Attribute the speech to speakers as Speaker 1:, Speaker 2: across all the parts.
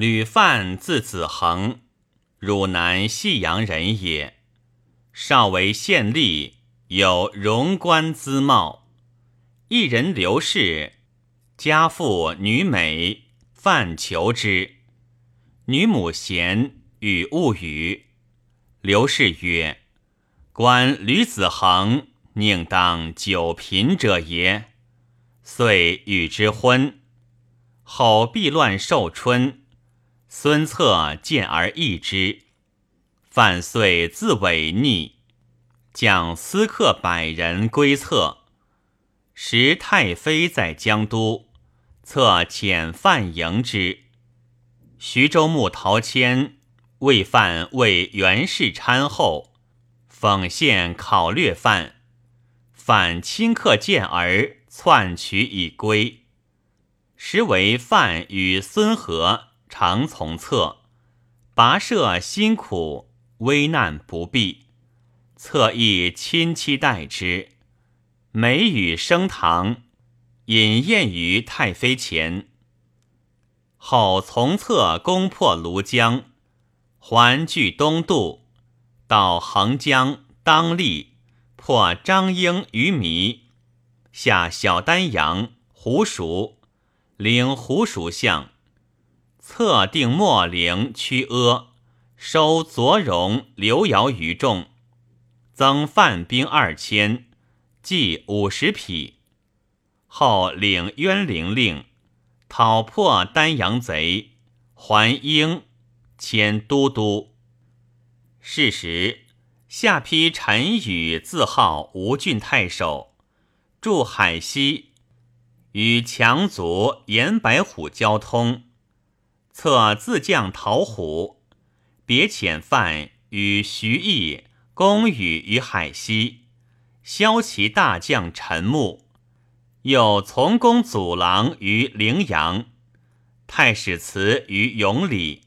Speaker 1: 吕范字子恒，汝南信阳人也。少为县吏，有荣官姿貌。一人刘氏，家父女美，范求之。女母贤，与物语。刘氏曰：“观吕子恒，宁当久贫者也。”遂与之婚。后避乱寿春，孙策见而异之。范遂自违逆，将私客百人归策。时太妃在江都，策遣范迎之。徐州牧陶谦为范为袁氏参后，讽献考略范，范顷刻见而篡取以归。时为范与孙和常从策，跋涉辛苦。危难不避，侧亦亲戚待之。美语升堂，饮宴于太妃前。后从侧攻破庐江，还据东渡，到横江当立，破张英于迷，下小丹阳、胡蜀，领胡蜀相，策定莫陵、曲阿。收左荣、刘繇于众，增范兵二千，计五十匹。后领渊陵令，讨破丹阳贼，还英，迁都督。是时，下邳陈宇自号吴郡太守，驻海西，与强族严白虎交通，策自将讨虎。别遣范与徐毅攻羽于海西，骁骑大将陈穆，又从攻祖郎于陵阳，太史慈于永里，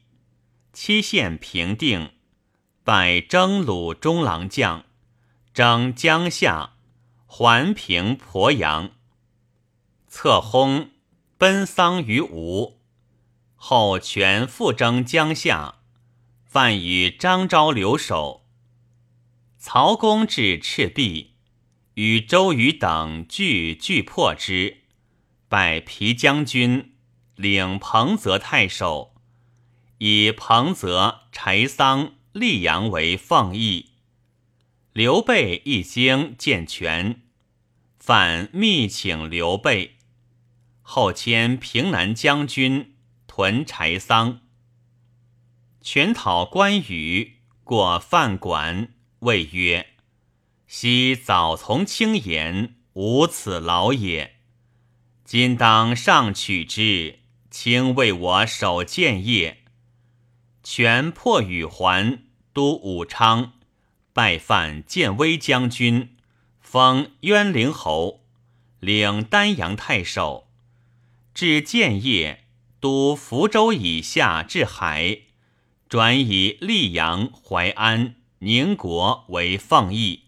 Speaker 1: 期县平定，拜征虏中郎将，征江夏，还平鄱阳。策薨，奔丧于吴，后全复征江夏。范与张昭留守。曹公至赤壁，与周瑜等俱俱破之，拜皮将军，领彭泽太守，以彭泽、柴桑、溧阳为奉义。刘备一经见权，范密请刘备，后迁平南将军，屯柴桑。权讨关羽，过范馆，谓曰：“昔早从轻言，无此劳也。今当上取之，卿为我守建业。”权破羽还，都武昌，拜范建威将军，封渊陵侯，领丹阳太守。至建业，都福州以下至海。转以溧阳、淮安、宁国为奉义。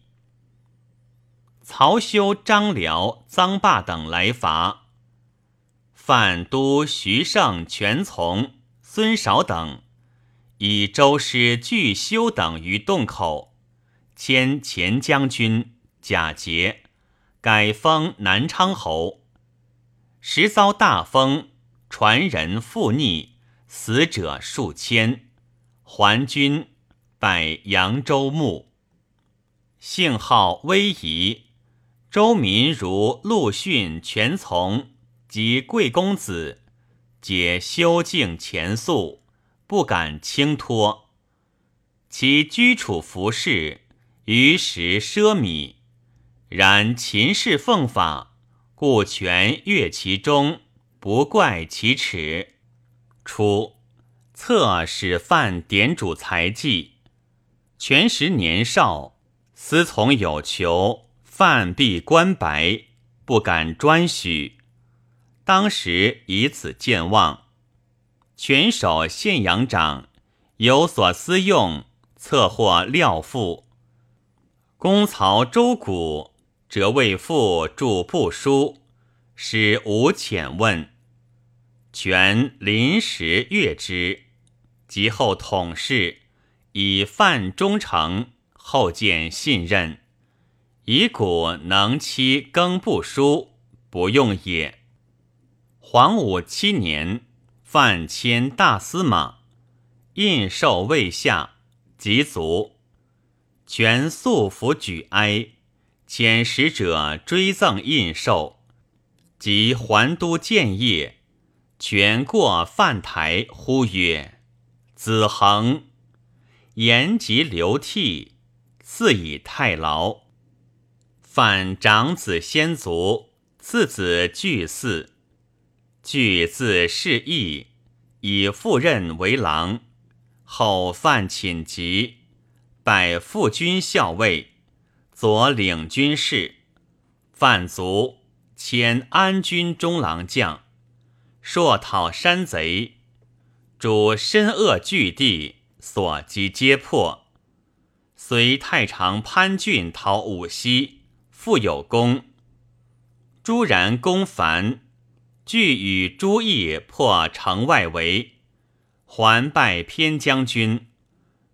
Speaker 1: 曹休、张辽、臧霸等来伐，范都徐盛、全从、孙韶等以周师拒修等于洞口，迁前将军贾节，改封南昌侯。时遭大风，传人复逆，死者数千。还军，拜扬州牧。姓号威仪，周民如陆逊、全从及贵公子，皆修敬前素，不敢轻托。其居处服饰，于时奢靡。然秦氏奉法，故权悦其中，不怪其耻。初。策使范典主才技，权时年少，思从有求，范必官白，不敢专许。当时以此见望，权守县阳长，有所私用，策获料赋。公曹周谷则为父著部书，使无遣问。权临时阅之，及后统事，以犯忠诚，后见信任。以古能期更不书，不用也。黄武七年，范迁大司马，印绶未下，及卒。权素服举哀，遣使者追赠印绶，及还都建业。权过饭台，呼曰：“子恒，言及流涕，赐以太牢。范长子先卒，次子巨嗣。巨字是义，以父任为郎。后犯寝疾，拜副军校尉，左领军事。范卒，迁安军中郎将。”朔讨山贼，主深恶巨地，所击皆破。随太常潘俊讨武溪，复有功。朱然攻樊，俱与朱毅破城外围，还拜偏将军，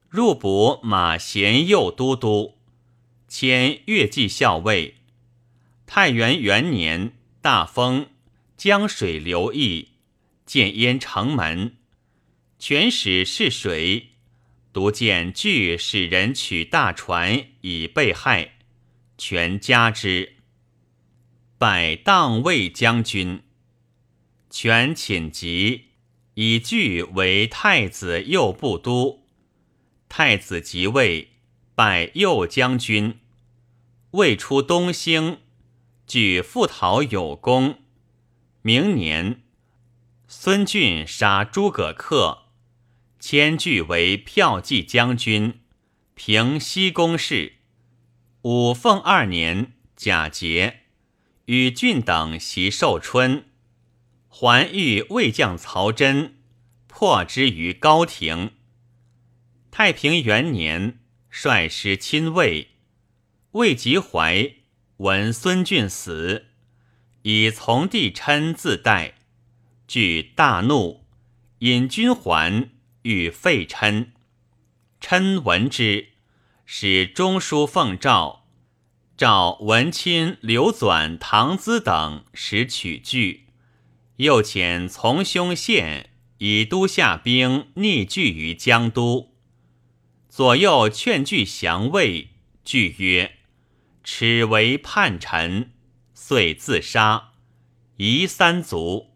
Speaker 1: 入补马贤右都督，迁越骑校尉。太元元年，大封。江水流溢，见淹城门。全使是水，独见巨使人取大船以被害，全加之。拜当卫将军。全寝疾，以巨为太子右部都。太子即位，拜右将军。未出东兴，举复讨有功。明年，孙俊杀诸葛恪，迁据为骠骑将军，平西宫事。武凤二年，甲节，与俊等袭寿春，还遇魏将曹真，破之于高亭。太平元年，率师亲魏，魏及怀，闻孙俊死。以从弟琛自代，惧大怒，引军还，欲废琛。琛闻之，使中书奉诏，召文钦、刘纂、唐咨等，使取据。又遣从兄献以都下兵逆拒于江都，左右劝拒降魏，惧曰：“耻为叛臣。”遂自杀，夷三族。